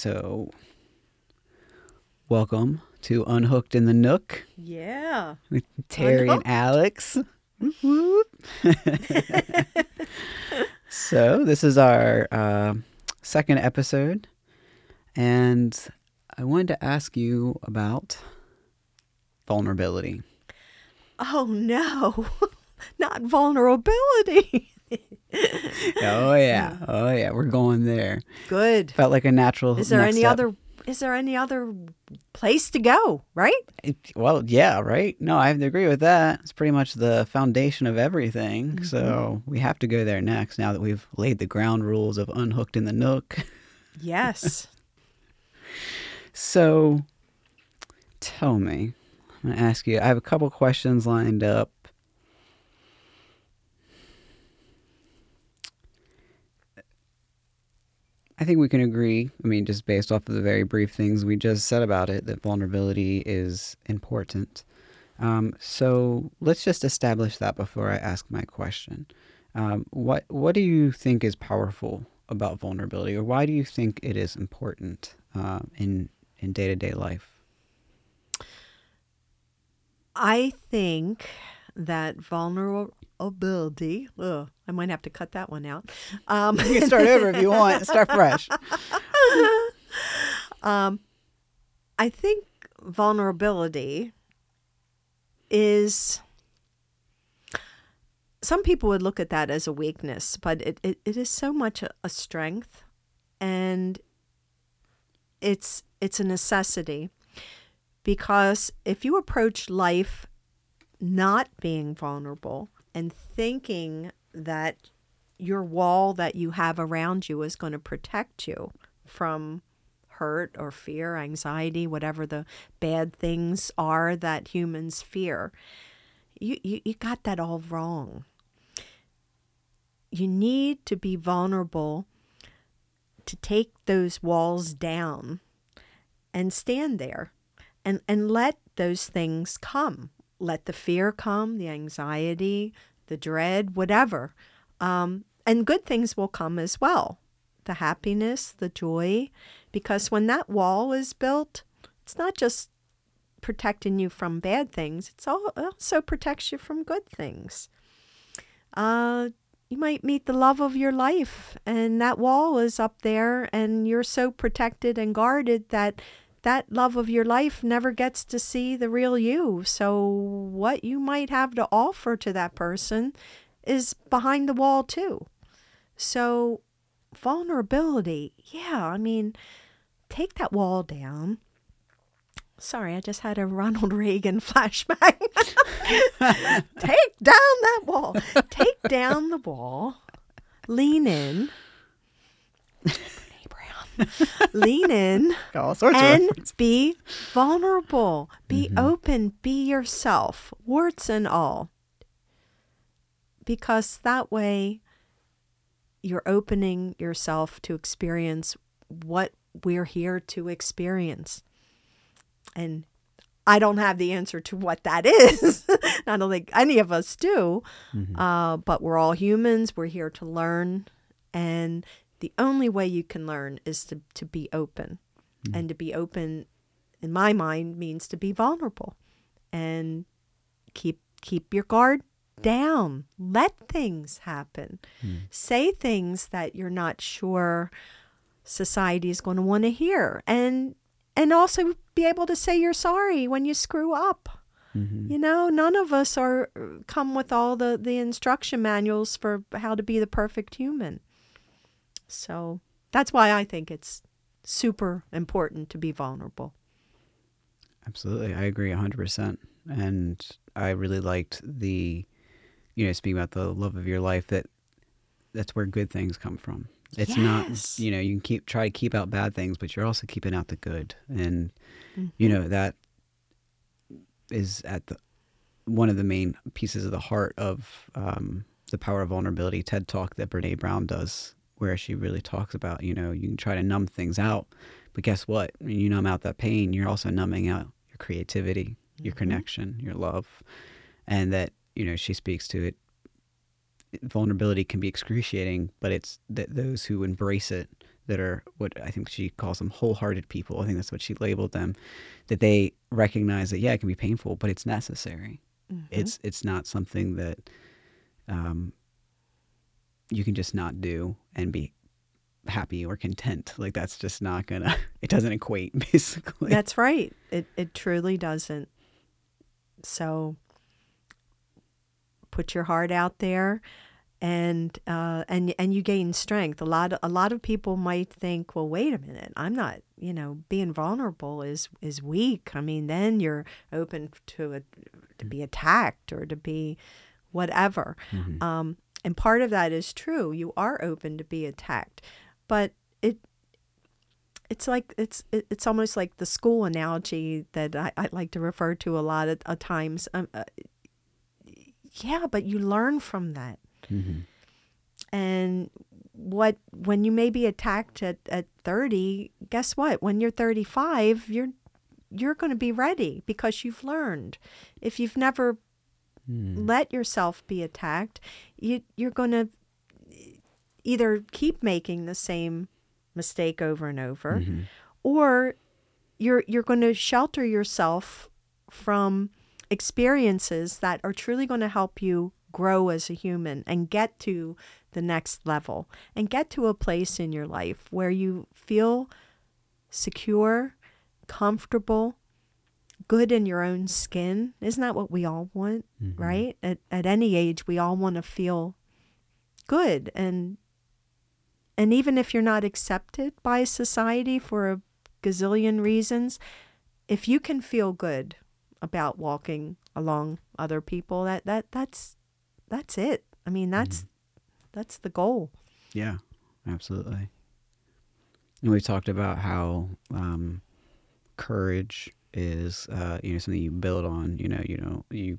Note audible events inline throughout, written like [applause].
So, welcome to Unhooked in the Nook Yeah. with Terry and Alex. [laughs] So, this is our uh, second episode, and I wanted to ask you about vulnerability. Oh no, [laughs] not vulnerability. Oh, yeah. Uh, oh, yeah. We're going there. Good. Felt like a natural. Is there any step. other? Is there any other place to go? Right? It- Well, yeah, right. No, I have to agree with that. It's pretty much the foundation of everything. So mm-hmm. we have to go there next. Now that we've laid the ground rules of unhooked in the nook. Yes. [laughs] So, tell me. I'm gonna ask you. I have a couple questions lined up. I think we can agree. I mean, just based off of the very brief things we just said about it, that vulnerability is important. Um, so let's just establish that before I ask my question. Um, what What do you think is powerful about vulnerability, or why do you think it is important um, in in day to day life? I think that vulnerability. Ugh, I might have to cut that one out. Um, You can start over if you want. Start fresh. [laughs] um, I think vulnerability is. Some people would look at that as a weakness, but it, it, it is so much a, a strength, and it's it's a necessity because if you approach life not being vulnerable and thinking that your wall that you have around you is going to protect you from hurt or fear, anxiety, whatever the bad things are that humans fear, you, you, you got that all wrong. You need to be vulnerable to take those walls down and stand there and, and let those things come. Let the fear come, the anxiety, the dread, whatever. Um, and good things will come as well the happiness, the joy. Because when that wall is built, it's not just protecting you from bad things, it's also protects you from good things. Uh, you might meet the love of your life, and that wall is up there, and you're so protected and guarded that that love of your life never gets to see the real you. So, what you might have to offer to that person is behind the wall, too. So, vulnerability, yeah, I mean, take that wall down. Sorry, I just had a Ronald [laughs] Reagan flashback. [laughs] take down that wall. Take down the wall. Lean in. Lean in [laughs] All sorts and be vulnerable. Be open. Be yourself, warts and all. Because that way you're opening yourself to experience what we're here to experience. And I don't have the answer to what that is. I don't think any of us do. Uh, but we're all humans. We're here to learn. And the only way you can learn is to, to be open. Mm-hmm. And to be open, in my mind, means to be vulnerable and keep keep your guard down. Let things happen. Hmm. Say things that you're not sure society is going to want to hear. And and also be able to say you're sorry when you screw up. Mm-hmm. You know, none of us are come with all the the instruction manuals for how to be the perfect human. So that's why I think it's super important to be vulnerable. Absolutely. I agree 100%. And I really liked the, you know, speaking about the love of your life, that that's where good things come from. It's Yes. not, you know, you can keep, try to keep out bad things, but you're also keeping out the good. And, you know, that is at the, one of the main pieces of the heart of um, the power of vulnerability TED talk that Brene Brown does, where she really talks about, you know, you can try to numb things out, but guess what? When you numb out that pain, you're also numbing out your creativity, your connection, your love. And that, you know, she speaks to it. Vulnerability can be excruciating, but it's that those who embrace it, that are what I think she calls them wholehearted people. I think that's what she labeled them. That they recognize that yeah, it can be painful, but it's necessary. Mhm. It's it's not something that um, you can just not do and be happy or content. Like that's just not gonna. [laughs] It doesn't equate, [laughs] basically. That's right. It it truly doesn't. So put your heart out there and uh, and and you gain strength. A lot a lot of people might think, well, wait a minute, I'm not, you know, being vulnerable is is weak. I mean, then you're open to a, to be attacked or to be whatever. Mhm. Um, and part of that is true. You are open to be attacked, but it it's like it's it's almost like the school analogy that I, I like to refer to a lot of, of times. Um, uh, yeah, but you learn from that. Mhm. And what when you may be attacked at, at 30, guess what? When you're 35, you're you're going to be ready because you've learned. If you've never Mm. let yourself be attacked, you you're going to either keep making the same mistake over and over Mhm. or you're you're going to shelter yourself from experiences that are truly going to help you grow as a human and get to the next level and get to a place in your life where you feel secure, comfortable, good in your own skin. Isn't that what we all want, Mhm. right? At at any age we all want to feel good and and even if you're not accepted by society for a gazillion reasons, if you can feel good about walking along other people, that, that that's that's it. I mean, that's that's the goal. Yeah, absolutely. And we've talked about how um, courage is, uh, you know, something you build on. You know, you know, you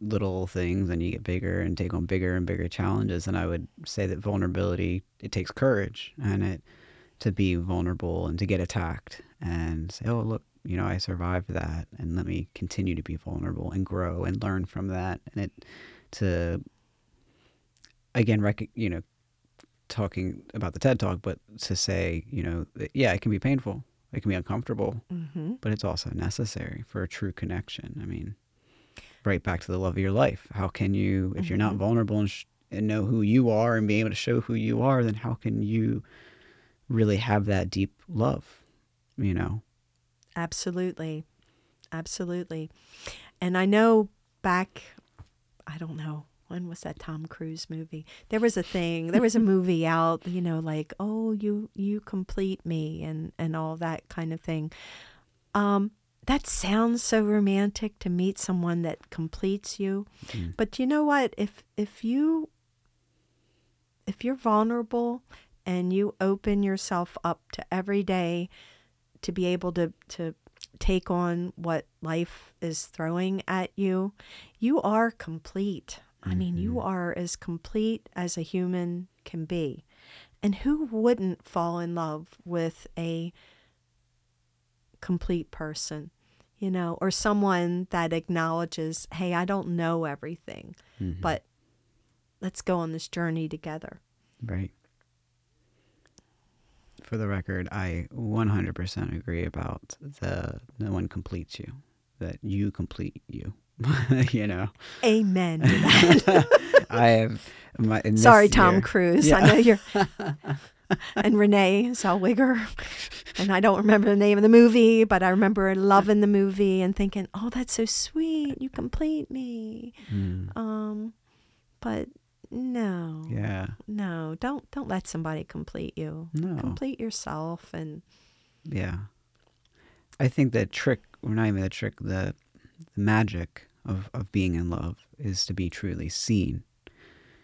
little things, and you get bigger and take on bigger and bigger challenges. And I would say that vulnerability it takes courage, and it to be vulnerable and to get attacked and say, oh look, you know, I survived that, and let me continue to be vulnerable and grow and learn from that, and it to again, rec- you know, talking about the TED Talk, but to say, you know, yeah, it can be painful, it can be uncomfortable, Mm-hmm. but it's also necessary for a true connection. I mean, right back to the love of your life. How can you, if you're not Mhm. vulnerable and, sh- and know who you are and be able to show who you are, then how can you really have that deep love? You know? Absolutely. Absolutely. And I know back, I don't know, when was that Tom Cruise movie? There was a thing, there was a movie [laughs] out, you know, like, oh, you you complete me and and all that kind of thing. Um that sounds so romantic to meet someone that completes you. Mm. But you know what? If if you if you're vulnerable and you open yourself up to every day to be able to to take on what life is throwing at you, you are complete. I mean, you are as complete as a human can be. And who wouldn't fall in love with a complete person, you know, or someone that acknowledges, hey, I don't know everything, Mhm. but let's go on this journey together. Right. For the record, I 100% agree about the no one completes you, that you complete you. [laughs] you know, Amen. [laughs] I am. my. in this Sorry, Tom year- Cruise. I know you're. [laughs] and Renee Zellweger. And I don't remember the name of the movie, but I remember loving the movie and thinking, oh, that's so sweet. You complete me. Mm, Um, but no, yeah. no, don't don't let somebody complete you. No. Complete yourself, and Yeah. I think the trick, or not even the trick, the, the magic of, of being in love is to be truly seen.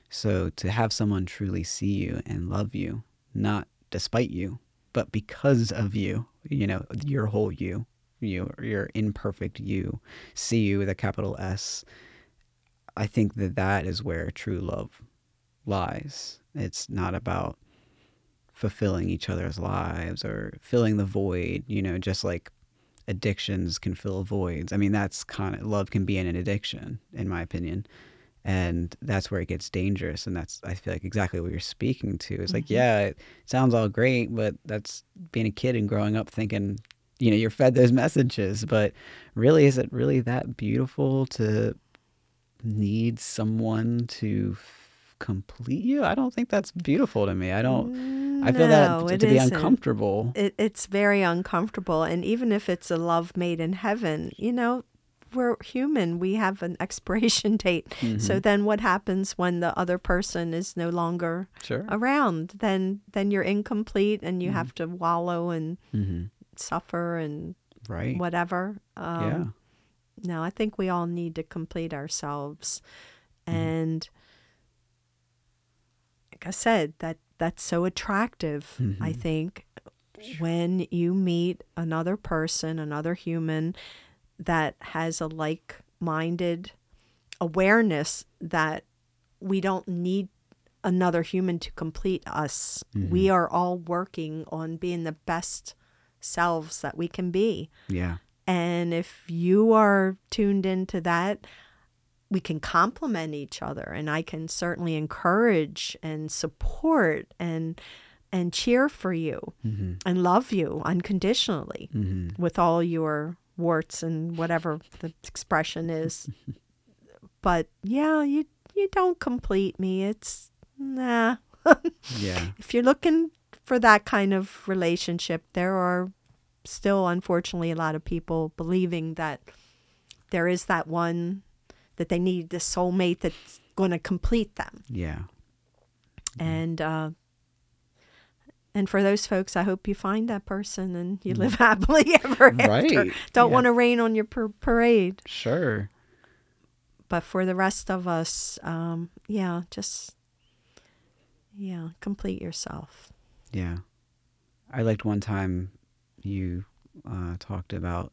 So to have someone truly see you and love you, not despite you, but because of you, you know, your whole you, you, your imperfect you, see you with a capital S. I think that that is where true love lies. It's not about fulfilling each other's lives or filling the void, you know, just like addictions can fill voids. I mean, that's kind of love can be an addiction, in my opinion. and that's where it gets dangerous and that's i feel like exactly what you're speaking to it's like Mhm. yeah it sounds all great but that's being a kid and growing up thinking you know you're fed those messages but really is it really that beautiful to need someone to complete you i don't think that's beautiful to me i don't i feel that to, to be isn't. uncomfortable It, it's very uncomfortable. And even if it's a love made in heaven, you know, we're human. We have an [laughs] expiration date. So Mhm. then what happens when the other person is no longer sure around? Then then you're incomplete and you Mhm. have to wallow and hmm suffer and right whatever. Um, yeah No, I think we all need to complete ourselves. Mhm. And like I said, that that's so attractive, I Mhm. think, when you meet another person, another human that has a like minded awareness that we don't need another human to complete us. We are all working on being the best selves that we can be. yeah And if you are tuned into that, we can complement each other and I can certainly encourage and support and and cheer for you hmm and love you unconditionally hmm with all your warts and whatever the expression is. [laughs] but yeah, you you don't complete me. It's nah. [laughs] yeah If you're looking for that kind of relationship, there are still, unfortunately, a lot of people believing that there is that one that they need the soulmate that's going to complete them. yeah And uh, and for those folks, I hope you find that person and you live [laughs] happily ever after. Right, Don't yeah. want to rain on your par- parade. sure But for the rest of us, um, yeah, just yeah, complete yourself. Yeah. I liked one time you uh, talked about,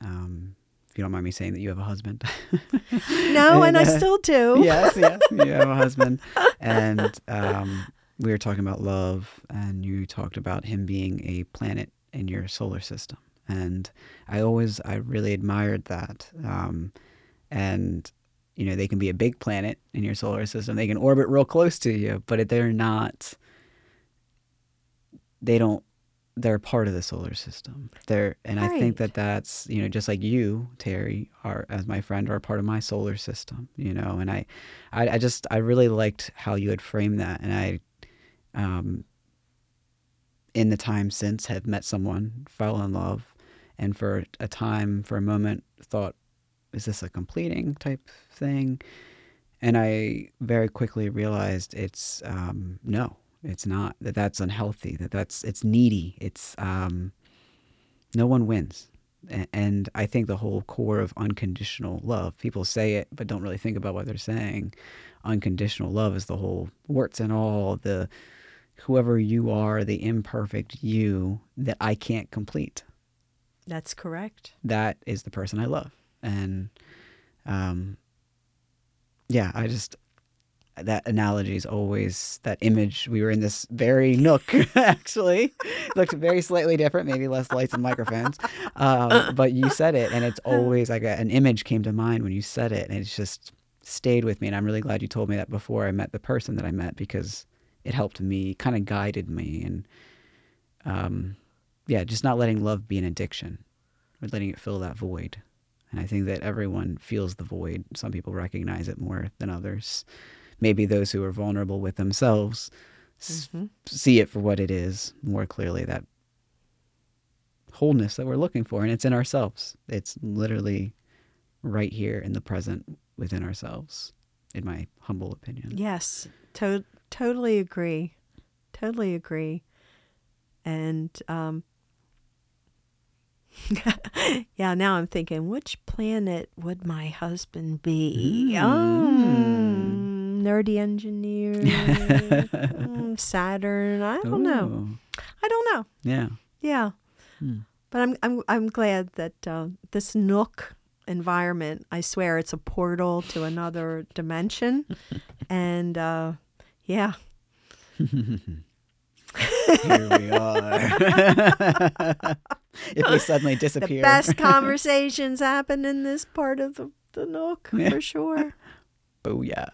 um, if you don't mind me saying that you have a husband. [laughs] No, and I And, uh, still do. [laughs] yes, yes, you have a [laughs] husband. And um, we were talking about love, and you talked about him being a planet in your solar system. And I always, I really admired that. Um, and, you know, they can be a big planet in your solar system, they can orbit real close to you, but they're not, they don't, they're part of the solar system. They're, and I think that that's, you know, just like you, Terry, are as my friend, are part of my solar system, you know, and I, I, I just, I really liked how you had framed that. And I, um, in the time since have met someone, fell in love, and for a time, for a moment, thought, is this a completing type thing? And I very quickly realized it's um, no, it's not. That that's unhealthy. That that's it's needy. It's um, no one wins. A- And I think the whole core of unconditional love, people say it, but don't really think about what they're saying. Unconditional love is the whole warts and all, the whoever you are, the imperfect you that I can't complete. That's correct. That is the person I love. And um, yeah, I just, that analogy is always that image. We were in this very nook, [laughs] actually. Looked very slightly different, maybe less lights and microphones. Um, but you said it, and it's always like an image came to mind when you said it, and it's just stayed with me. And I'm really glad you told me that before I met the person that I met because it helped me, kind of guided me. And um, yeah, just not letting love be an addiction, but letting it fill that void. And I think that everyone feels the void. Some people recognize it more than others. Maybe those who are vulnerable with themselves s- Mhm. see it for what it is more clearly that wholeness that we're looking for. And it's in ourselves. It's literally right here in the present within ourselves, in my humble opinion. Yes, to- totally agree. Totally agree. And um, [laughs] yeah, now I'm thinking, which planet would my husband be? Mm. Oh, nerdy engineer, [laughs] Mm, Saturn. I don't know. I don't know. Yeah. Yeah, Hmm. but I'm I'm I'm glad that uh, this Nook environment. I swear, it's a portal to another dimension, [laughs] and uh, yeah, Here we are. [laughs] if we suddenly disappear, the best conversations happen in this part of the, the Nook Yeah. for sure. Booyah.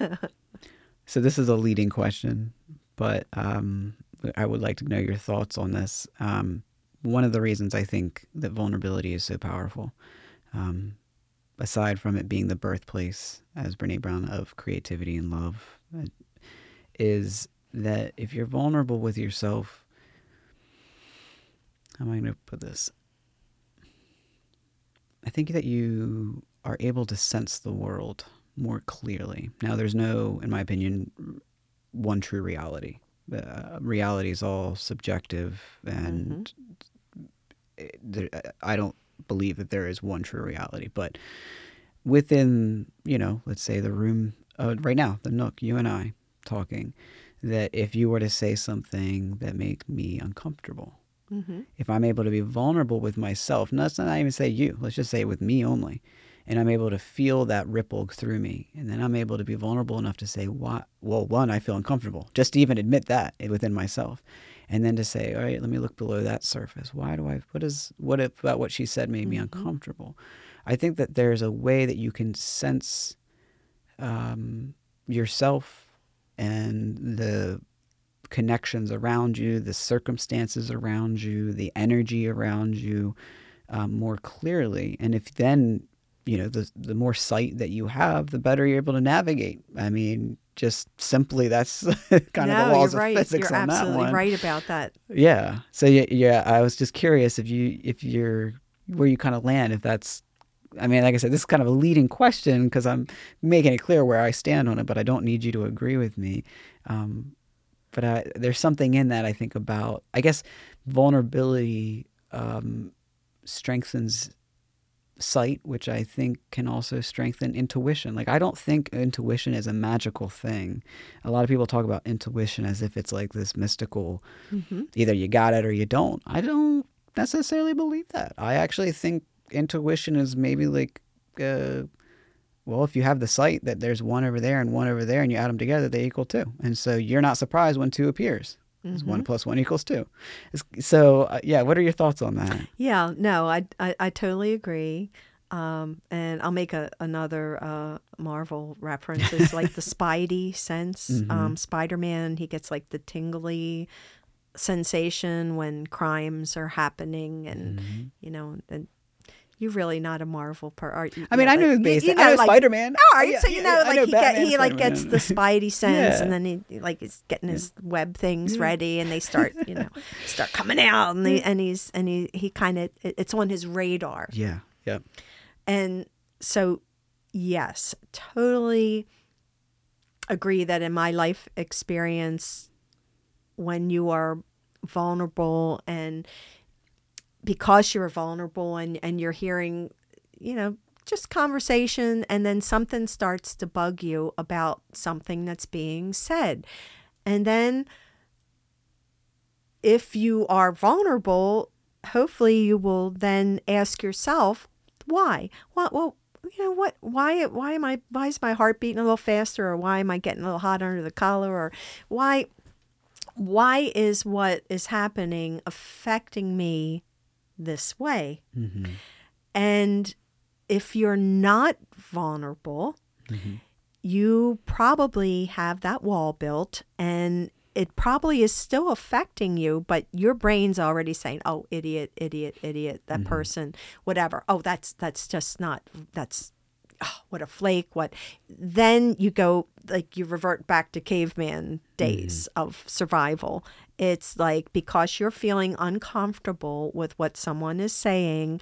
Yep. [laughs] [laughs] So this is a leading question, but um, I would like to know your thoughts on this. Um, one of the reasons I think that vulnerability is so powerful, um, aside from it being the birthplace, as Brene Brown, of creativity and love, uh, is that if you're vulnerable with yourself, how am I going to put this? I think that you are able to sense the world more clearly. Now, there's no, in my opinion, one true reality. Uh, reality is all subjective, and it- there, I don't believe that there is one true reality. But within, you know, let's say the room uh, right now, the Nook, you and I talking, that if you were to say something that makes me uncomfortable, hmm if I'm able to be vulnerable with myself, and let's not even say you, let's just say with me only, and I'm able to feel that ripple through me, and then I'm able to be vulnerable enough to say, "Why?" Well, one, I feel uncomfortable, just to even admit that within myself, and then to say, "All right, let me look below that surface. Why do I? What is? What if, about what she said made me Mhm. uncomfortable?" I think that there's a way that you can sense um, yourself and the connections around you, the circumstances around you, the energy around you um, more clearly. And if then, you know, the, the more sight that you have, the better you're able to navigate. I mean, just simply that's [laughs] kind no, of the laws you're right. of physics you're on that one. right about that. Yeah. So yeah, yeah, I was just curious if you if you're where you kind of land if that's I mean, like I said, this is kind of a leading question because I'm making it clear where I stand on it, but I don't need you to agree with me. Um, but I, there's something in that I think about. I guess vulnerability um, strengthens sight, which I think can also strengthen intuition. Like I don't think intuition is a magical thing. A lot of people talk about intuition as if it's like this mystical hmm either you got it or you don't. I don't necessarily believe that. I actually think intuition is maybe like, uh, well, if you have the sight that there's one over there and one over there and you add them together, they equal two. And so you're not surprised when two appears. 'Cause One plus one equals two. So, uh, yeah, what are your thoughts on that? Yeah, no, I, I, I totally agree. Um, and I'll make a, another uh, Marvel reference. It's like the [laughs] Spidey sense. Mhm. Um, Spider Man, he gets like the tingly sensation when crimes are happening, and you know, and you're really not a Marvel per. Are, you I mean, know, I knew like, basic. you I know like- Spider Man. All right, so you know, like he get, he like gets the Spidey [laughs] sense, Yeah. and then he like is getting his web things ready, and they start, you know, [laughs] start coming out, and they, and he's and he he kind of it's on his radar, Yeah, yeah. and so yes, totally agree that in my life experience, when you are vulnerable and because you're vulnerable and and you're hearing, you know, just conversation and then something starts to bug you about something that's being said. And then if you are vulnerable, hopefully you will then ask yourself, why? What well, you know what why why am I why is my heart beating a little faster or why am I getting a little hot under the collar or why why is what is happening affecting me this way? hmm And if you're not vulnerable, hmm you probably have that wall built and it probably is still affecting you, but your brain's already saying, "Oh, idiot, idiot, idiot, that person, whatever. Oh, that's that's just not that's oh, what a flake. What?" Then you go like you revert back to caveman days of survival. It's like because you're feeling uncomfortable with what someone is saying,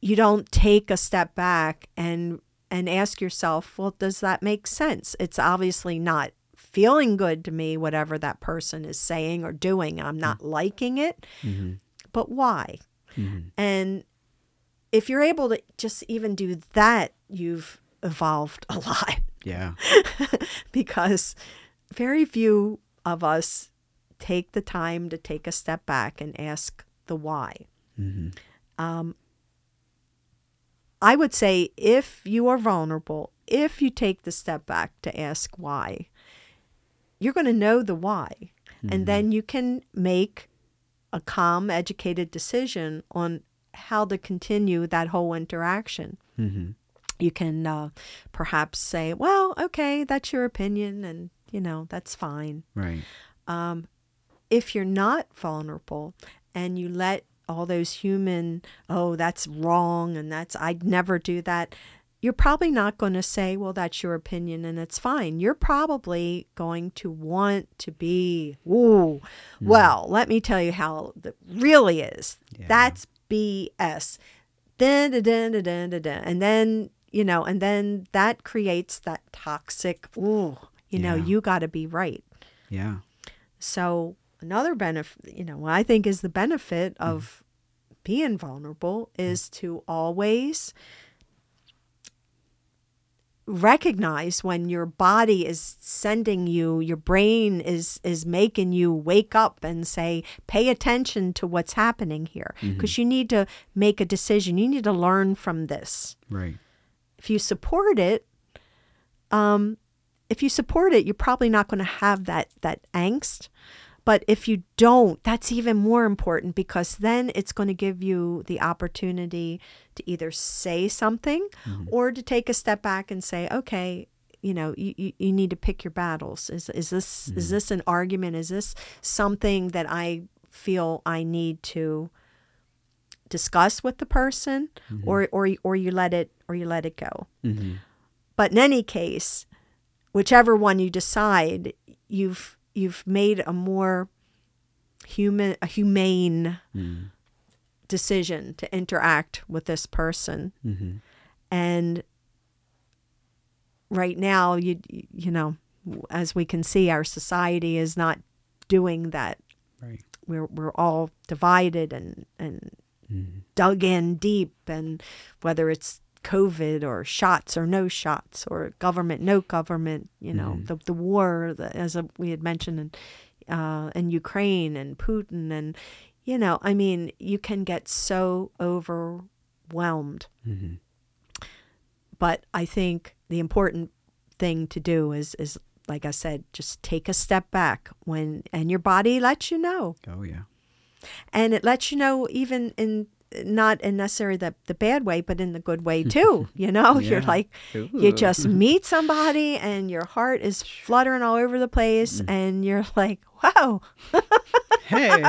you don't take a step back and and ask yourself, well, does that make sense? It's obviously not feeling good to me, whatever that person is saying or doing. I'm not liking it, hmm but why? hmm And if you're able to just even do that, you've evolved a lot Yeah. [laughs] because very few of us take the time to take a step back and ask the why. hmm Um, I would say if you are vulnerable, if you take the step back to ask why, you're going to know the why. And then you can make a calm, educated decision on how to continue that whole interaction. hmm you can uh, perhaps say, well, okay, that's your opinion, and you know that's fine. Right. Um, if you're not vulnerable and you let all those human, oh, that's wrong, and that's I'd never do that. You're probably not going to say, well, that's your opinion and it's fine. You're probably going to want to be, ooh, well, let me tell you how it really is. Yeah. That's BS. Dun, dun, dun, dun, dun, dun, dun. And then, you know, and then that creates that toxic, ooh, you know, you got to be right. Yeah. So another benefit, you know, what I think is the benefit mm-hmm. of being vulnerable is mm. to always recognize when your body is sending you your brain is is making you wake up and say pay attention to what's happening here mm-hmm. because you need to make a decision you need to learn from this Right. if you support it, um, if you support it, you're probably not going to have that that angst. But if you don't, that's even more important because then it's going to give you the opportunity to either say something mm-hmm. or to take a step back and say, okay, you know, you, you, you need to pick your battles. Is is this is mm-hmm. this an argument? Is this something that I feel I need to discuss with the person mm-hmm. or or or you let it or you let it go. Mm-hmm. But in any case, whichever one you decide, you've you've made a more human a humane Mm-hmm. decision to interact with this person. Mm-hmm. And right now you you know, as we can see our society is not doing that. Right. We're we're all divided and and Mm-hmm. dug in deep and whether it's covid or shots or no shots or government no government you know Mhm. the, the war the, as we had mentioned in, uh, in ukraine and putin and you know i mean you can get so overwhelmed Mm-hmm. but i think the important thing to do is is like i said just take a step back when and your body lets you know Oh yeah. and it lets you know even in not in necessarily the, the bad way but in the good way too [laughs] you know? [laughs] You're Yeah. like you just [laughs] meet somebody and your heart is fluttering all over the place mm. and you're like wow. Hey.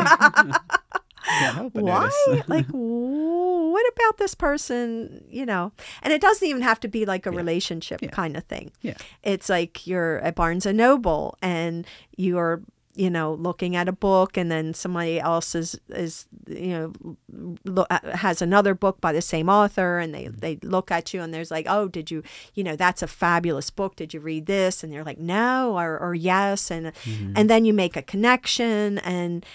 Can't help but why? Like what about this person you know? And it doesn't even have to be like a relationship Yeah. kind of thing. Yeah. it's like you're at barnes and noble and you're you know looking at a book and then somebody else is is you know lo- uh, has another book by the same author and they they look at you and there's like oh did you you know that's a fabulous book. Did you read this? And you're like no or, or yes and and then you make a connection and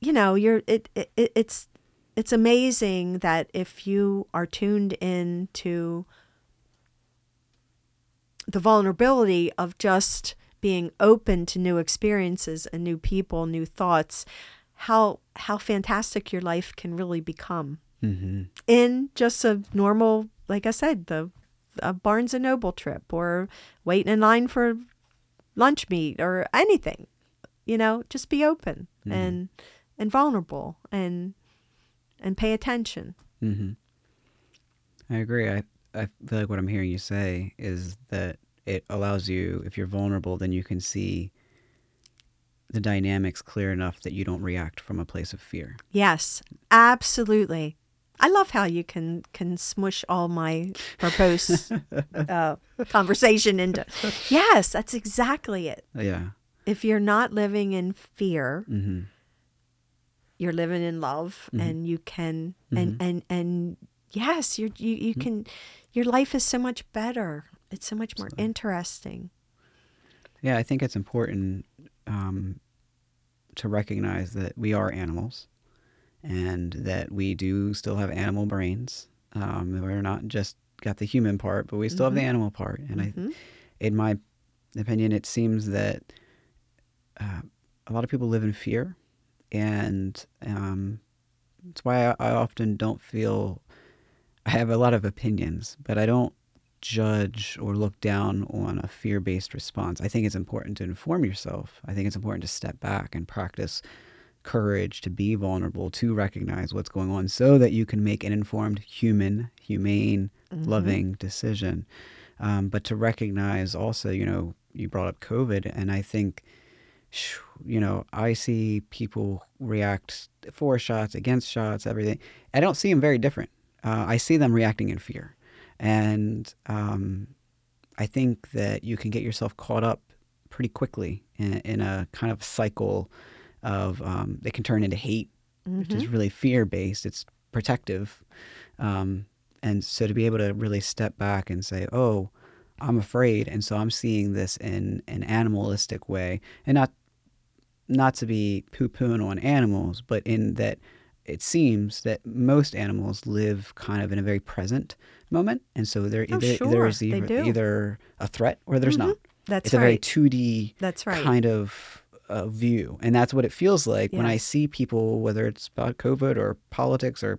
you know you're it, it it- it's it's amazing that if you are tuned in to the vulnerability of just being open to new experiences and new people, new thoughts, how how fantastic your life can really become Mm-hmm. in just a normal, like I said, the a Barnes and Noble trip or waiting in line for lunch meat or anything. You know, just be open and and vulnerable and and pay attention. Mm-hmm. I agree. I I feel like what I'm hearing you say is that it allows you, if you're vulnerable, then you can see the dynamics clear enough that you don't react from a place of fear. Yes, absolutely. I love how you can can smush all my verbose [laughs] uh, conversation into. Yes, that's exactly it. Yeah. If you're not living in fear, Mm-hmm. you're living in love, and you can and and and yes, you're, you you can. Your life is so much better. It's so much more interesting. Yeah, I think it's important um, to recognize that we are animals and that we do still have animal brains. Um, we're not just got the human part, but we still have the animal part. And I, in my opinion, it seems that uh, a lot of people live in fear, and um, that's why I, I often don't feel. I have a lot of opinions, but I don't judge or look down on a fear based response. I think it's important to inform yourself. I think it's important to step back and practice courage to be vulnerable, to recognize what's going on so that you can make an informed, human, humane, loving decision. Um, but to recognize also, you know, you brought up COVID, and I think, you know, I see people react for shots, against shots, everything. I don't see them very different. Uh, I see them reacting in fear. And um, I think that you can get yourself caught up pretty quickly in, in a kind of cycle of, um, it can turn into hate, mm-hmm. which is really fear based. It's protective. Um, and so to be able to really step back and say, oh, I'm afraid, and so I'm seeing this in an animalistic way, and not not to be poo-pooing on animals, but in that it seems that most animals live kind of in a very present moment, and so there oh, either, sure. there's either, either, a threat or there's mm-hmm. not. That's it's right. a very 2D that's right. kind of uh, view, and that's what it feels like yes. when I see people, whether it's about COVID or politics or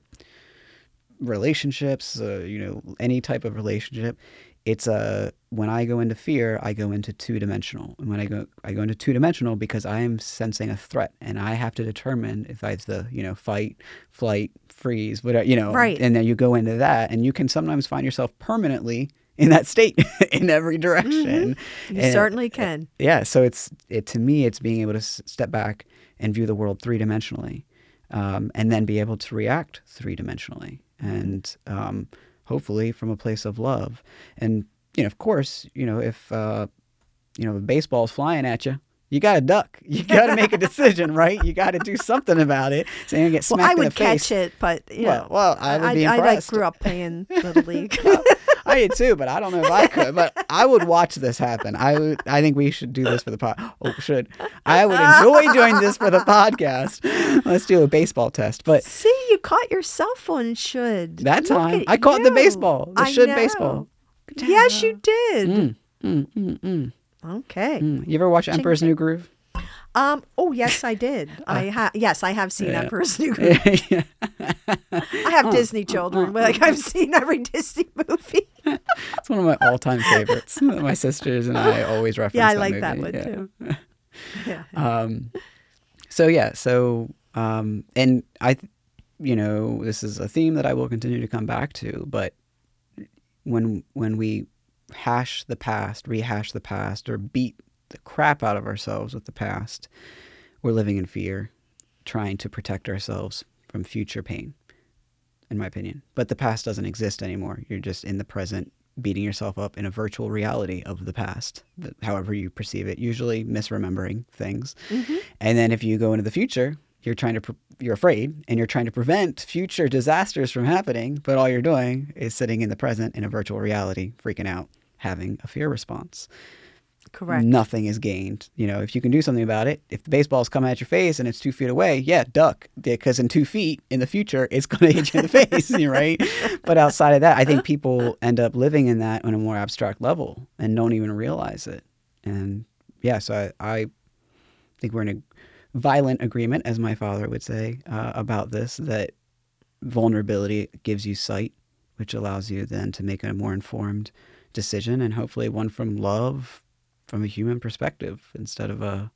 relationships, uh, you know, any type of relationship it's a when I go into fear, I go into two dimensional. And when I go I go into two dimensional because I am sensing a threat and I have to determine if it's the, you know, fight, flight, freeze, whatever you know. Right. And then you go into that and you can sometimes find yourself permanently in that state [laughs] in every direction. Mm-hmm. You and, certainly can. Yeah. So it's it to me it's being able to step back and view the world three dimensionally. Um, and then be able to react three dimensionally. And um, hopefully from a place of love. And you know, of course, you know, if uh, you know, the baseball's flying at you, [laughs] you got to duck. You got to make a decision, right? You got to do something about it. So you get smacked well, I would in the face. catch it, but you well, know, well, I would be I, impressed. I grew up playing little league. [laughs] [laughs] I did too, but I don't know if I could. But I would watch this happen. I would. I think we should do this for the pod. Oh, should I would enjoy doing this for the podcast. Let's do a baseball test. But see, you caught your cell phone. Should that time I caught the baseball, the I should know. baseball. Yes, you did. Mm, mm, mm, mm, Okay. mm. You ever watch Emperor's. New Groove? Um. Oh, yes, I did. [laughs] I have. Yes, I have seen Yeah. Emperor's New [laughs] Groove. yeah. I have Disney children. Like I've seen every Disney [laughs] movie. It's one of my all-time favorites. my sisters and I always reference. It. Yeah, I that like that one, Yeah. Yeah. Um, so yeah, so um, and I, you know, this is a theme that I will continue to come back to. But when when we hash the past, rehash the past, or beat the crap out of ourselves with the past, we're living in fear, trying to protect ourselves from future pain. In my opinion, but the past doesn't exist anymore. You're just in the present, beating yourself up in a virtual reality of the past, however you perceive it. Usually misremembering things, Mm-hmm. and then if you go into the future, you're trying to pre- you're afraid and you're trying to prevent future disasters from happening. But all you're doing is sitting in the present in a virtual reality, freaking out, having a fear response. Correct. Nothing is gained. You know, if you can do something about it, if the baseball's coming at your face and it's two feet away, yeah, duck. Because in two feet in the future, it's going [laughs] to hit you in the face, [laughs] right? But outside of that, I think people end up living in that on a more abstract level and don't even realize it. And yeah, so I, I think we're in a violent agreement, as my father would say, uh, about this that vulnerability gives you sight, which allows you then to make a more informed decision and hopefully one from love from a human perspective instead of a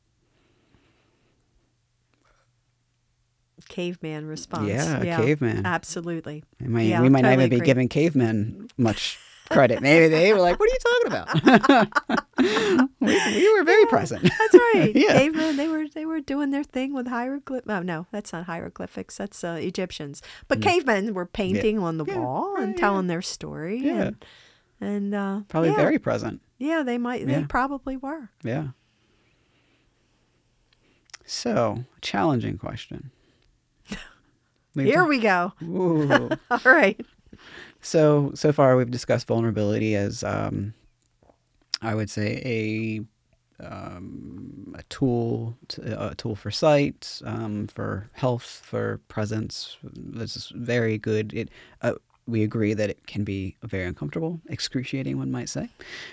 Caveman response. yeah, a caveman. Absolutely. I might, yeah, we might not totally even be agree. giving cavemen much credit. Maybe they were like, "What are you talking about?" [laughs] we, we were very present. That's right. [laughs] Yeah. Cavemen, they were they were doing their thing with hieroglyph. Oh no, that's not hieroglyphics. That's uh, Egyptians. But cavemen were painting on the Mm. Yeah, wall and yeah. telling their story. Yeah. And, and uh, Probably yeah, very present. Yeah, they might. They probably were. Yeah. So, challenging question. [laughs] Here we go. [laughs] All right. So so far we've discussed vulnerability as um, I would say a um, a tool to, a tool for sight, um, for health, for presence. This is very good. It uh, we agree that it can be very uncomfortable, excruciating, one might say,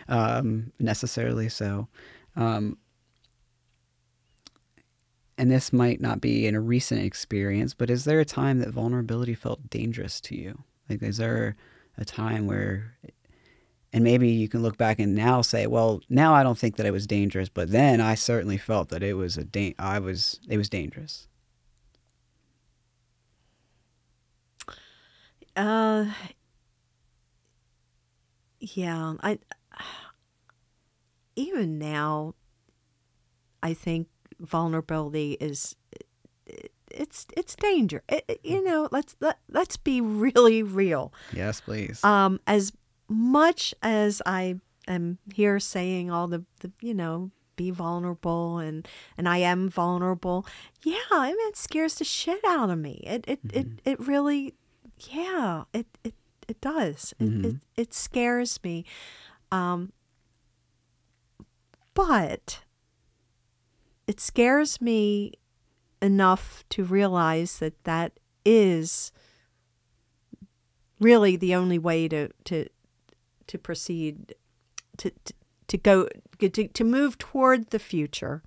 um, necessarily so. Um, and this might not be in a recent experience, but is there a time that vulnerability felt dangerous to you? Like, is there a time where, and maybe you can look back and now say, well, now I don't think that it was dangerous, but then I certainly felt that it was a da- I was it was dangerous. Uh, Yeah, I even now I think vulnerability is it's it's danger. It, you know, let's let, let's be really real. Yes, please. Um as much as I am here saying all the, the you know, be vulnerable and and I am vulnerable. Yeah, I mean it scares the shit out of me. It it it, it really yeah, it it it does. It, it it scares me. Um but it scares me enough to realize that that is really the only way to to to proceed to to, to go to, to move toward the future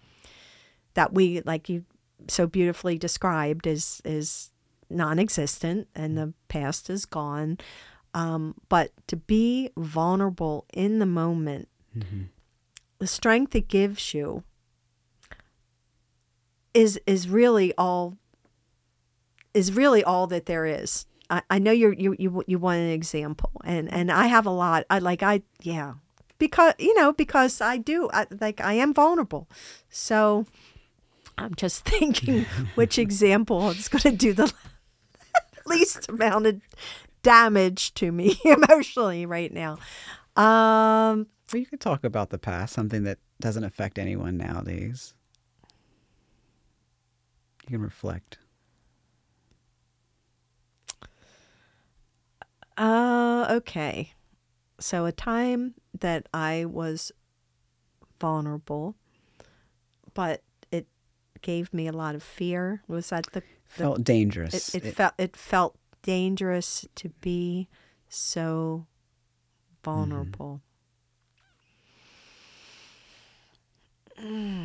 that we like you so beautifully described is is non-existent and the past is gone um, but to be vulnerable in the moment the strength it gives you is is really all is really all that there is. I, I know you're you you you want an example, and and I have a lot. I like I yeah because you know because I do I, like I am vulnerable, so I'm just [laughs] thinking [laughs] which example is going to do the [laughs] least amount of damage to me [laughs] emotionally right now. Um, Well, you could talk about the past, something that doesn't affect anyone nowadays. You can reflect. Uh, okay. So a time that I was vulnerable, but it gave me a lot of fear. Was that the, the Felt dangerous. it, it, felt it felt dangerous to be so vulnerable. [sighs]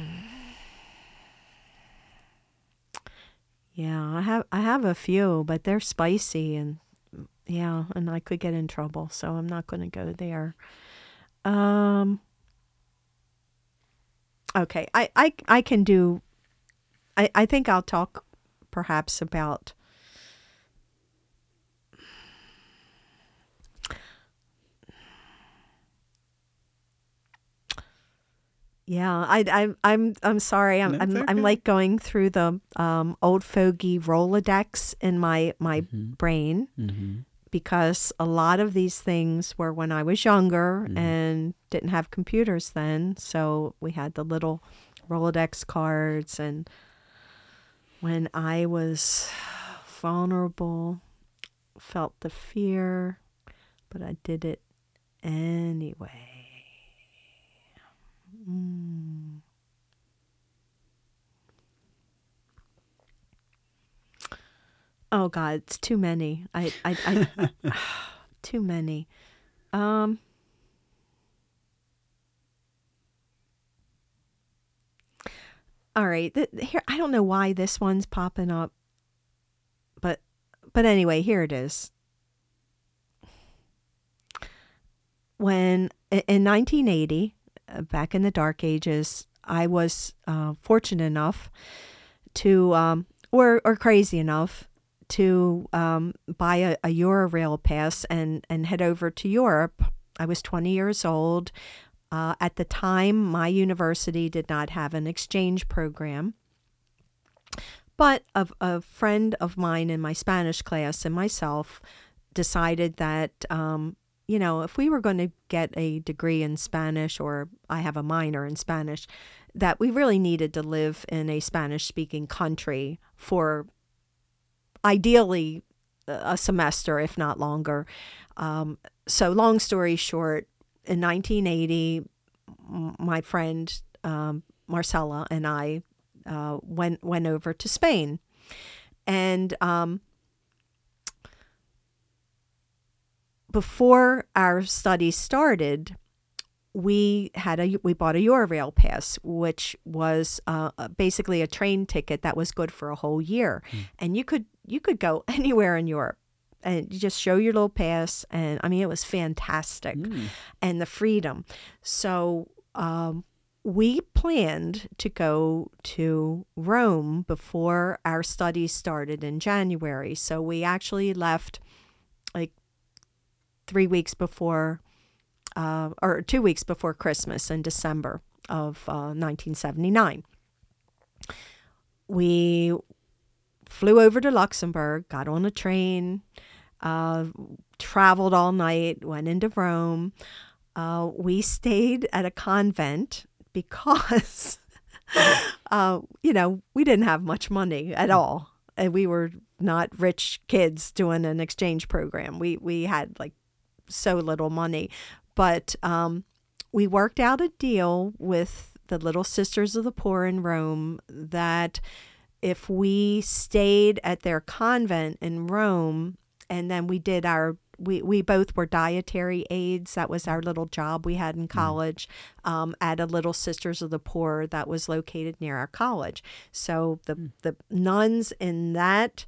Yeah, I have I have a few, but they're spicy and yeah, and I could get in trouble, so I'm not going to go there. Um Okay, I I I can do I I think I'll talk perhaps about Yeah, I, I, I'm, I'm sorry. I'm, I'm, I'm like going through the um, old fogey Rolodex in my my Mm-hmm. brain because a lot of these things were when I was younger and didn't have computers then. So we had the little Rolodex cards, and when I was vulnerable, felt the fear, but I did it anyway. Oh God, it's too many. I, I, I [laughs] [sighs] too many. Um. All right, th- here I don't know why this one's popping up, but but anyway, here it is. When in 1980, uh, back in the dark ages, I was uh, fortunate enough to, um, or or crazy enough to um, buy a, a Eurail pass and and head over to Europe. I was 20 years old. Uh, at the time, my university did not have an exchange program. But a, a friend of mine in my Spanish class and myself decided that, um, you know, if we were going to get a degree in Spanish, or I have a minor in Spanish, that we really needed to live in a Spanish speaking country for ideally a semester, if not longer. Um, so, long story short, in 1980, my friend um, Marcella and I uh, went went over to Spain, and um, before our study started, we had a we bought a Eurail pass, which was uh, basically a train ticket that was good for a whole year, and you could you could go [laughs] anywhere in Europe, and you just show your little pass, and I mean it was fantastic, and the freedom. So um, we planned to go to Rome before our studies started in January. So we actually left like three weeks before uh, or two weeks before Christmas in December of uh, 1979. We flew over to Luxembourg, got on a train, uh, traveled all night, went into Rome. Uh, we stayed at a convent [laughs] because, [laughs] uh, you know, we didn't have much money at all. And we were not rich kids doing an exchange program. We, we had like so little money. But um, we worked out a deal with the Little Sisters of the Poor in Rome that if we stayed at their convent in Rome and then we did our we, we both were dietary aides. That was our little job we had in college um, at a Little Sisters of the Poor that was located near our college. So the the nuns in that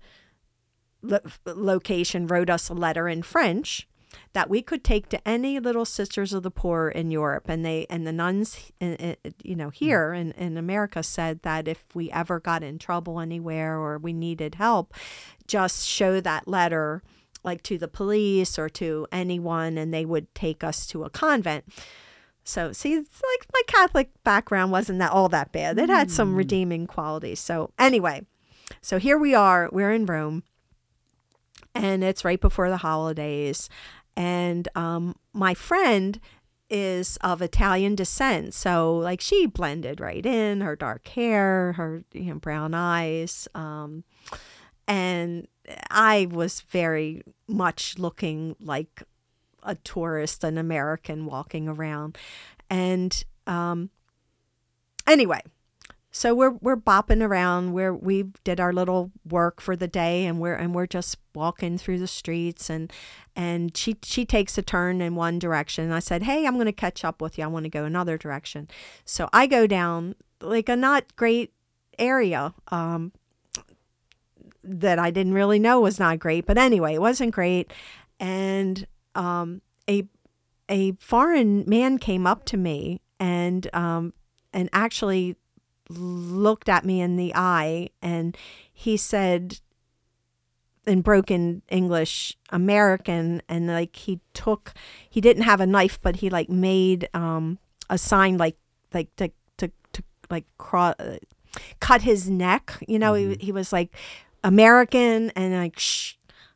lo- location wrote us a letter in French that we could take to any little sisters of the poor in Europe. And they and the nuns in, in, you know mm. here in, in America said that if we ever got in trouble anywhere or we needed help just show that letter like to the police or to anyone and they would take us to a convent. So see it's like my catholic background wasn't that all that bad. It had some mm. redeeming qualities. So anyway so here we are we're in rome and it's right before the holidays and um, my friend is of Italian descent, so like she blended right in, her dark hair, her you know, brown eyes, um, and I was very much looking like a tourist, an American walking around, and um, anyway, so we're we're bopping around where we did our little work for the day and we're and we're just walking through the streets and and she she takes a turn in one direction and I said, "Hey, I'm going to catch up with you. I want to go another direction." So I go down like a not great area um that I didn't really know was not great, but anyway, it wasn't great and um a a foreign man came up to me and um and actually looked at me in the eye and he said in broken English, American, and like he took, he didn't have a knife, but he like made um, a sign like like to to, to like cro- uh, cut his neck. You know, mm-hmm. he he was like American and like shh,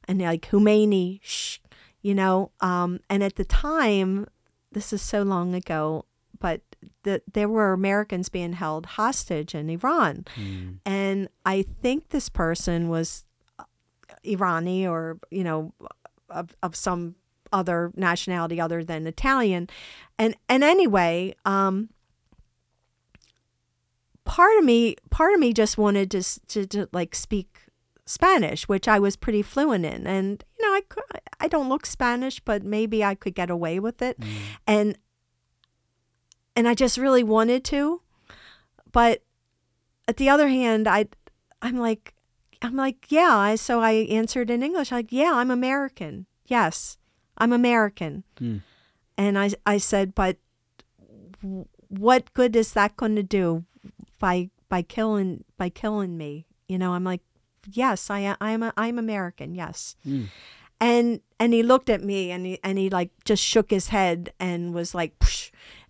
and like Khomeini shh, you know. Um, and at the time, this is so long ago, but that there were Americans being held hostage in Iran. Mm. And I think this person was Irani or, you know, of, of some other nationality other than Italian. And and anyway, um, part of me part of me just wanted to, to, to like speak Spanish, which I was pretty fluent in. And, you know, I, could, I don't look Spanish, but maybe I could get away with it. Mm. And and I just really wanted to. But at the other hand, I I'm like I'm like, yeah, so I answered in English like, yeah, I'm American. Yes. I'm American. Mm. And I I said, but what good is that going to do by by killing by killing me? You know, I'm like, yes, I I'm a, I'm American. Yes. Mm. And and he looked at me and he and he like just shook his head and was like,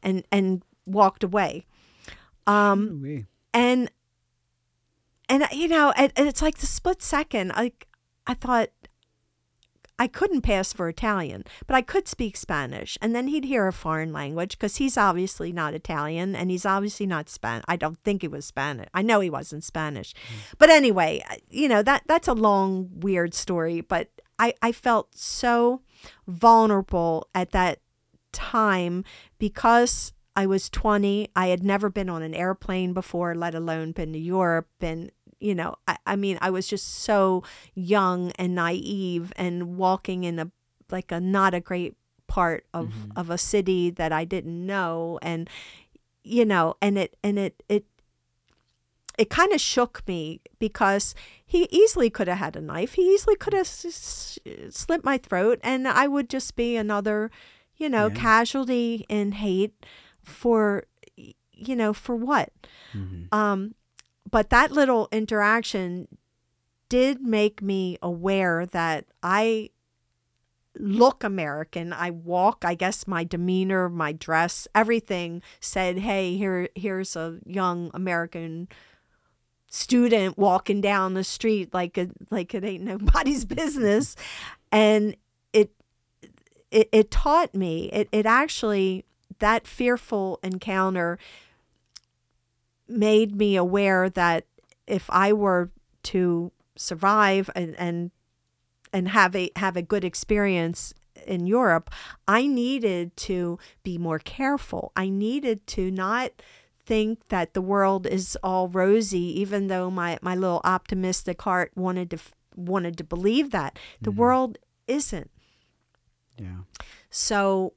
and and walked away. Um, and and you know, and, and it's like the split second. Like I thought, I couldn't pass for Italian, but I could speak Spanish. And then he'd hear a foreign language because he's obviously not Italian and he's obviously not Spanish. I don't think he was Spanish. I know he wasn't Spanish. Mm. But anyway, you know, that that's a long, weird story. But I, I felt so vulnerable at that time because I was 20. I had never been on an airplane before, let alone been to Europe. And, you know, I, I mean, I was just so young and naive and walking in a, like a not a great part of, mm-hmm. of a city that I didn't know. And, you know, and it, and it, it, it kind of shook me because he easily could have had a knife. He easily could have s- slit my throat, and I would just be another, you know, yeah. casualty in hate for you know for what mm-hmm. um but that little interaction did make me aware that i look American. I walk, I guess my demeanor, my dress, everything said, "Hey, here here's a young American student walking down the street like it like it ain't nobody's [laughs] business." And it it, it taught me. It it actually that fearful encounter made me aware that if I were to survive and and and have a have a good experience in Europe, I needed to be more careful. I needed to not think that the world is all rosy, even though my, my little optimistic heart wanted to wanted to believe that the mm-hmm. world isn't. Yeah. So,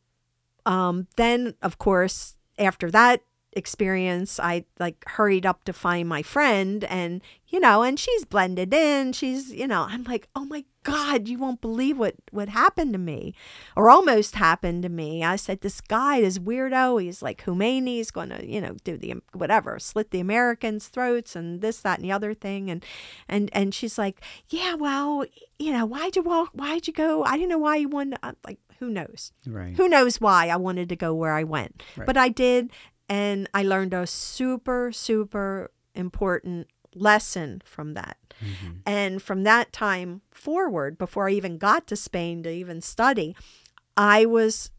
um, then of course after that experience i like hurried up to find my friend and you know and she's blended in she's you know i'm like oh my god you won't believe what what happened to me or almost happened to me. I said this guy this weirdo he's like Khomeini he's going to you know do the um, whatever slit the americans throats and this that and the other thing and and and she's like yeah well you know why'd you walk why'd you go? I didn't know why you wanted I'm like who knows? Right. Who knows why i wanted to go where i went. Right. but i did and I learned a super, super important lesson from that. Mm-hmm. And from that time forward, before I even got to Spain to even study, I was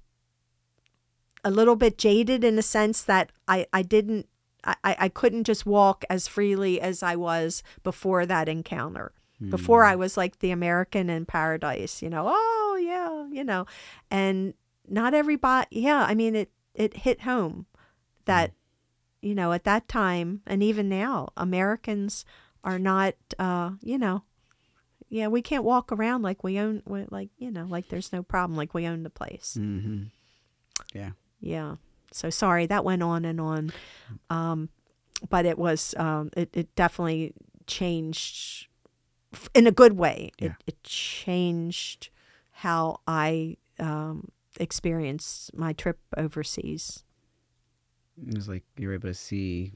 a little bit jaded in the sense that I, I didn't I, I couldn't just walk as freely as I was before that encounter. Mm-hmm. Before I was like the American in paradise, you know, oh yeah, you know. And not everybody yeah, I mean it it hit home that you know at that time and even now americans are not uh you know yeah we can't walk around like we own like you know like there's no problem like we own the place. Mm-hmm. yeah. Yeah. So sorry that went on and on. Um but it was um it, it definitely changed in a good way. Yeah. it, it changed how i um experienced my trip overseas it was like you were able to see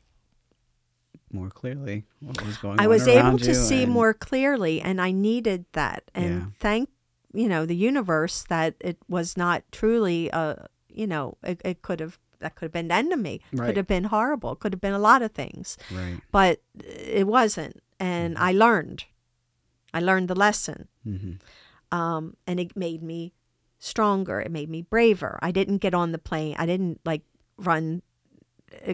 more clearly what was going I on. I was able to see and... more clearly, and I needed that. And yeah. thank you know the universe that it was not truly a you know it, it could have that could have been the enemy right. could have been horrible could have been a lot of things right but it wasn't and mm-hmm. i learned i learned the lesson mm-hmm. um, and it made me stronger it made me braver i didn't get on the plane i didn't like run uh,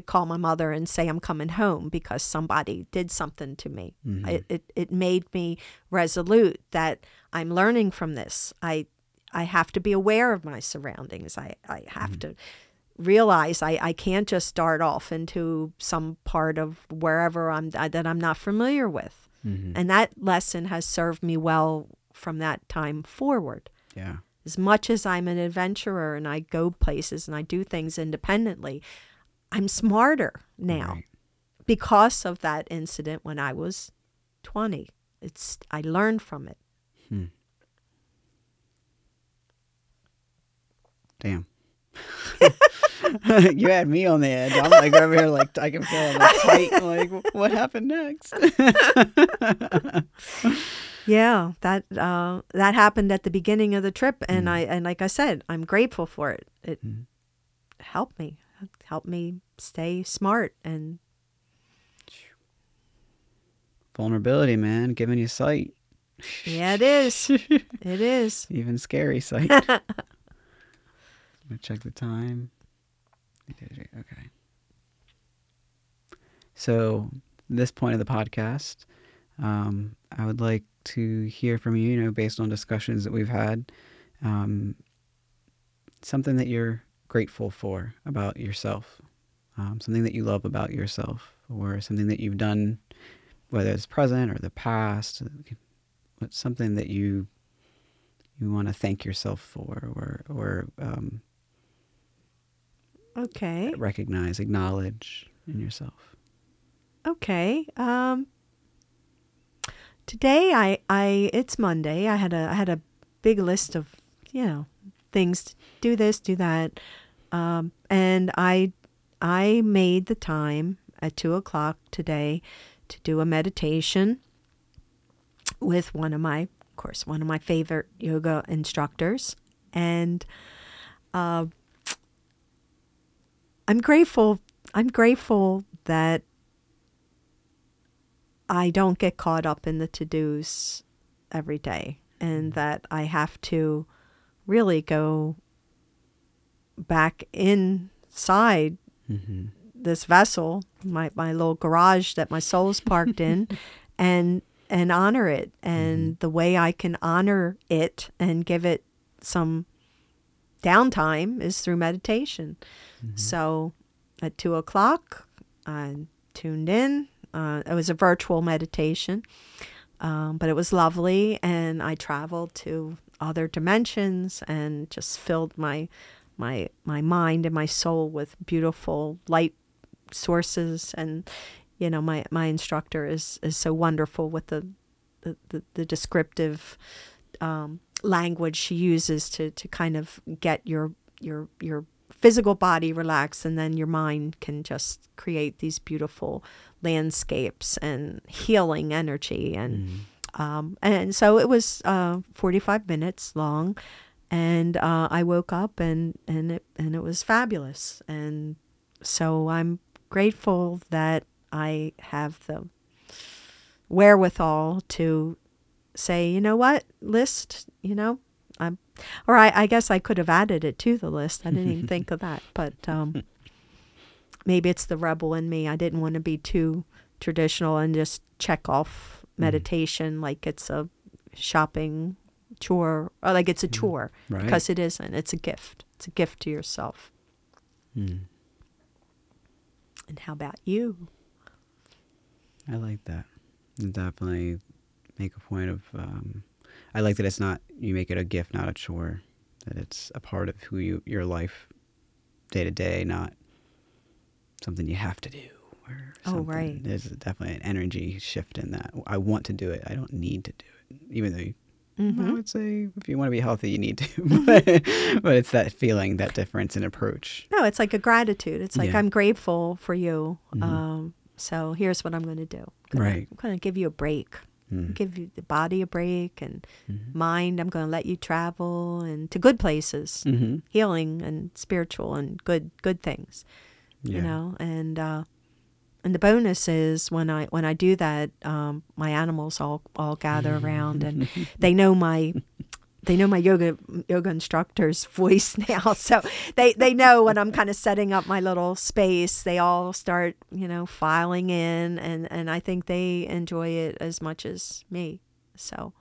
call my mother and say I'm coming home because somebody did something to me. Mm-hmm. It, it it made me resolute that I'm learning from this. I I have to be aware of my surroundings. I, I have mm-hmm. to realize I, I can't just start off into some part of wherever I'm that I'm not familiar with. Mm-hmm. And that lesson has served me well from that time forward. Yeah. As much as I'm an adventurer and I go places and I do things independently, I'm smarter now right. because of that incident when I was 20. It's I learned from it. Hmm. Damn. [laughs] you had me on the edge. I'm like over here, like I can feel like tight. Like, what happened next? [laughs] yeah, that uh, that happened at the beginning of the trip, and Mm. I and like I said, I'm grateful for it. It Mm. helped me help me stay smart and vulnerability, man, giving you sight. Yeah, it is. [laughs] it is. Even scary sight. [laughs] Let me check the time. Okay. So, this point of the podcast, um, I would like to hear from you, you know, based on discussions that we've had, um, something that you're grateful for about yourself, um, something that you love about yourself, or something that you've done, whether it's present or the past, what's something that you you want to thank yourself for, or or um, okay, recognize, acknowledge in yourself. Okay. Um, today I I it's Monday. I had a I had a big list of you know things do this do that um, and I I made the time at two o'clock today to do a meditation with one of my of course, one of my favorite yoga instructors. And uh, I'm grateful. I'm grateful that I don't get caught up in the to dos every day and that I have to really go back inside Mm-hmm. this vessel, my, my little garage that my soul's parked in, [laughs] and and honor it. And the way I can honor it and give it some downtime is through meditation. So at two o'clock, I tuned in. Uh, it was a virtual meditation, um, but it was lovely. And I traveled to other dimensions and just filled my my my mind and my soul with beautiful light sources. And you know my my instructor is is so wonderful with the the, the, the descriptive um, language she uses to to kind of get your your your physical body relaxed. And then your mind can just create these beautiful landscapes and healing energy and um, and so it was uh, 45 minutes long. And uh, I woke up and and it and it was fabulous. And so I'm grateful that I have the wherewithal to say you know what? List you know I'm or I, I guess I could have added it to the list. I didn't even [laughs] think of that. But um, maybe it's the rebel in me. I didn't want to be too traditional and just check off meditation like it's a shopping chore or like it's a chore Right. because it isn't it's a gift it's a gift to yourself Mm. and how about you I like that. Definitely make a point of. Um, I like that it's not you make it a gift, not a chore. That it's a part of who you your life, day to day, not something you have to do. Oh, something. right. There's definitely an energy shift in that. I want to do it. I don't need to do it, even though. You, I mm-hmm. would say if you want to be healthy, you need to. [laughs] but, but it's that feeling, that difference in approach. no it's like a gratitude it's like Yeah. i'm grateful for you Mhm. um, so here's what i'm going to do I'm gonna- Right. i'm going to give you a break Mm. give you the body a break and Mhm. mind i'm going to let you travel and to good places Mhm. healing and spiritual and good good things Yeah. you know and uh and the bonus is when i when i do that um my animals all all gather around and [laughs] they know my they know my yoga yoga instructor's [laughs] voice now. So they they know when i'm kind of setting up my little space they all start you know filing in and and i think they enjoy it as much as me. So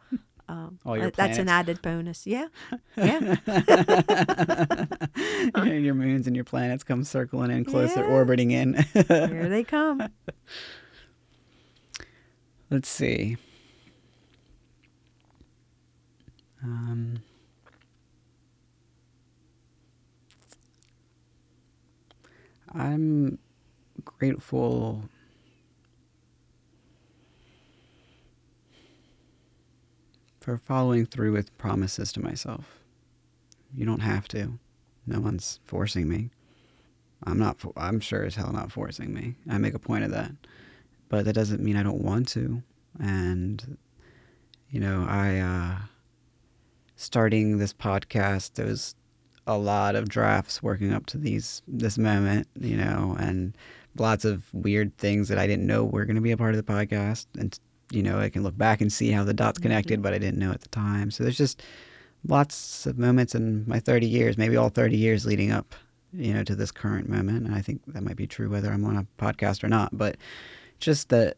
um, All your that- that's an added bonus [laughs] yeah yeah And your moons and your planets come circling in closer, Yeah. orbiting in. here they come [laughs] Let's see. Um, I'm grateful. For following through with promises to myself. You don't have to. No one's forcing me. I'm not. I'm sure as hell not forcing me. I make a point of that, but that doesn't mean I don't want to. And you know, I uh, starting this podcast. There was a lot of drafts working up to these this moment. You know, and lots of weird things that I didn't know were going to be a part of the podcast. And you know, I can look back and see how the dots connected, but I didn't know at the time. So there's just lots of moments in my 30 years, maybe all 30 years leading up, you know, to this current moment. And I think that might be true whether I'm on a podcast or not. But just that,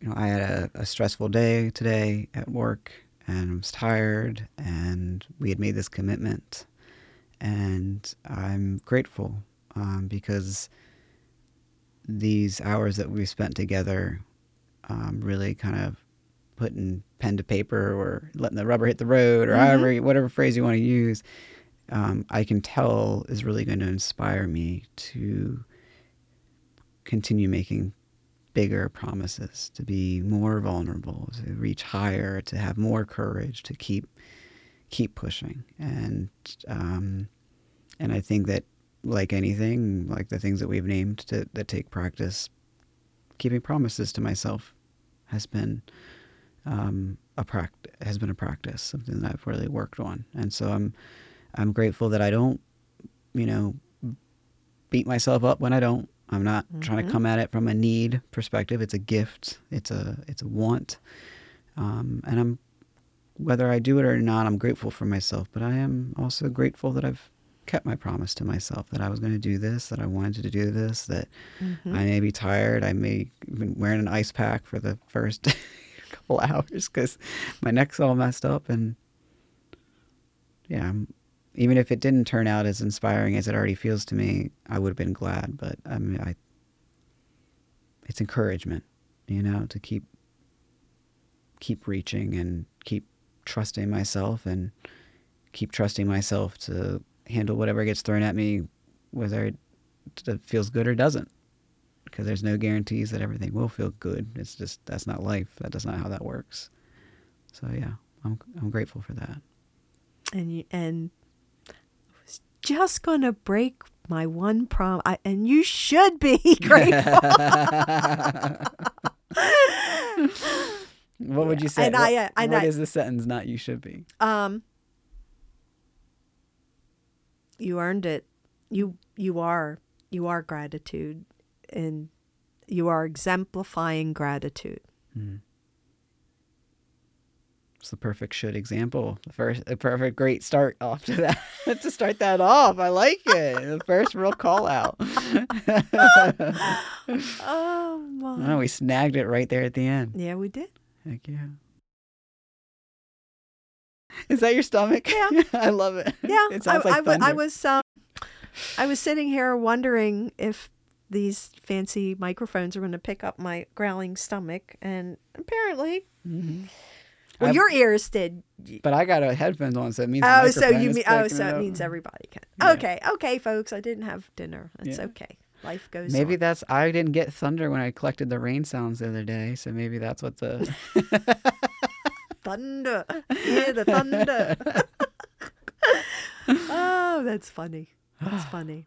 you know, I had a, a stressful day today at work and I was tired and we had made this commitment. And I'm grateful um, because these hours that we've spent together um, really kind of putting pen to paper or letting the rubber hit the road or Mhm. however whatever phrase you want to use um, i can tell is really going to inspire me to continue making bigger promises to be more vulnerable to reach higher to have more courage to keep keep pushing and um, and i think that like anything like the things that we've named to, that take practice keeping promises to myself has been um, a practice has been a practice, something that I've really worked on, and so I'm I'm grateful that I don't, you know, beat myself up when I don't. I'm not mm-hmm. trying to mm-hmm. come at it from a need perspective. It's a gift. It's a it's a want, um, and I'm whether I do it or not. I'm grateful for myself, but I am also grateful that I've kept my promise to myself that I was going to do this, that I wanted to do this, that mm-hmm. I may be tired. I may have been wearing an ice pack for the first [laughs] couple hours because my neck's all messed up. And yeah, I'm, even if it didn't turn out as inspiring as it already feels to me, I would have been glad. But I mean, I, it's encouragement, you know, to keep keep reaching and keep trusting myself and keep trusting myself to handle whatever gets thrown at me, whether it feels good or doesn't. Because there's no guarantees that everything will feel good. It's just that's not life. That's not how that works. So yeah, I'm I'm grateful for that. And you, and I was just gonna break my one prom, I, and you should be [laughs] grateful. [laughs] what would you say? And what, I, uh, and what I, is the sentence? Not you should be. Um, you earned it. You you are you are gratitude, and you are exemplifying gratitude. Mm. It's the perfect should example. The first, a perfect great start off to that [laughs] to start that off. I like it. The first real call out. [laughs] oh my! [laughs] Oh, we snagged it right there at the end. Yeah, we did. Heck yeah. Is that your stomach? Yeah. [laughs] I love it. Yeah. [laughs] It sounds I, like I, I was um, I was sitting here wondering if these fancy microphones are going to pick up my growling stomach, and apparently. Mm-hmm. Well, I've, your ears did. But I got a headphones on, so it means. Oh, so you mean? Oh, so it, it means everybody can. Yeah. Okay, okay, folks. I didn't have dinner. It's yeah. okay. Life goes. Maybe on. that's. I didn't get thunder when I collected the rain sounds the other day, so maybe that's what the. [laughs] thunder. [laughs] Hear the thunder. oh, [laughs] that's funny. That's funny.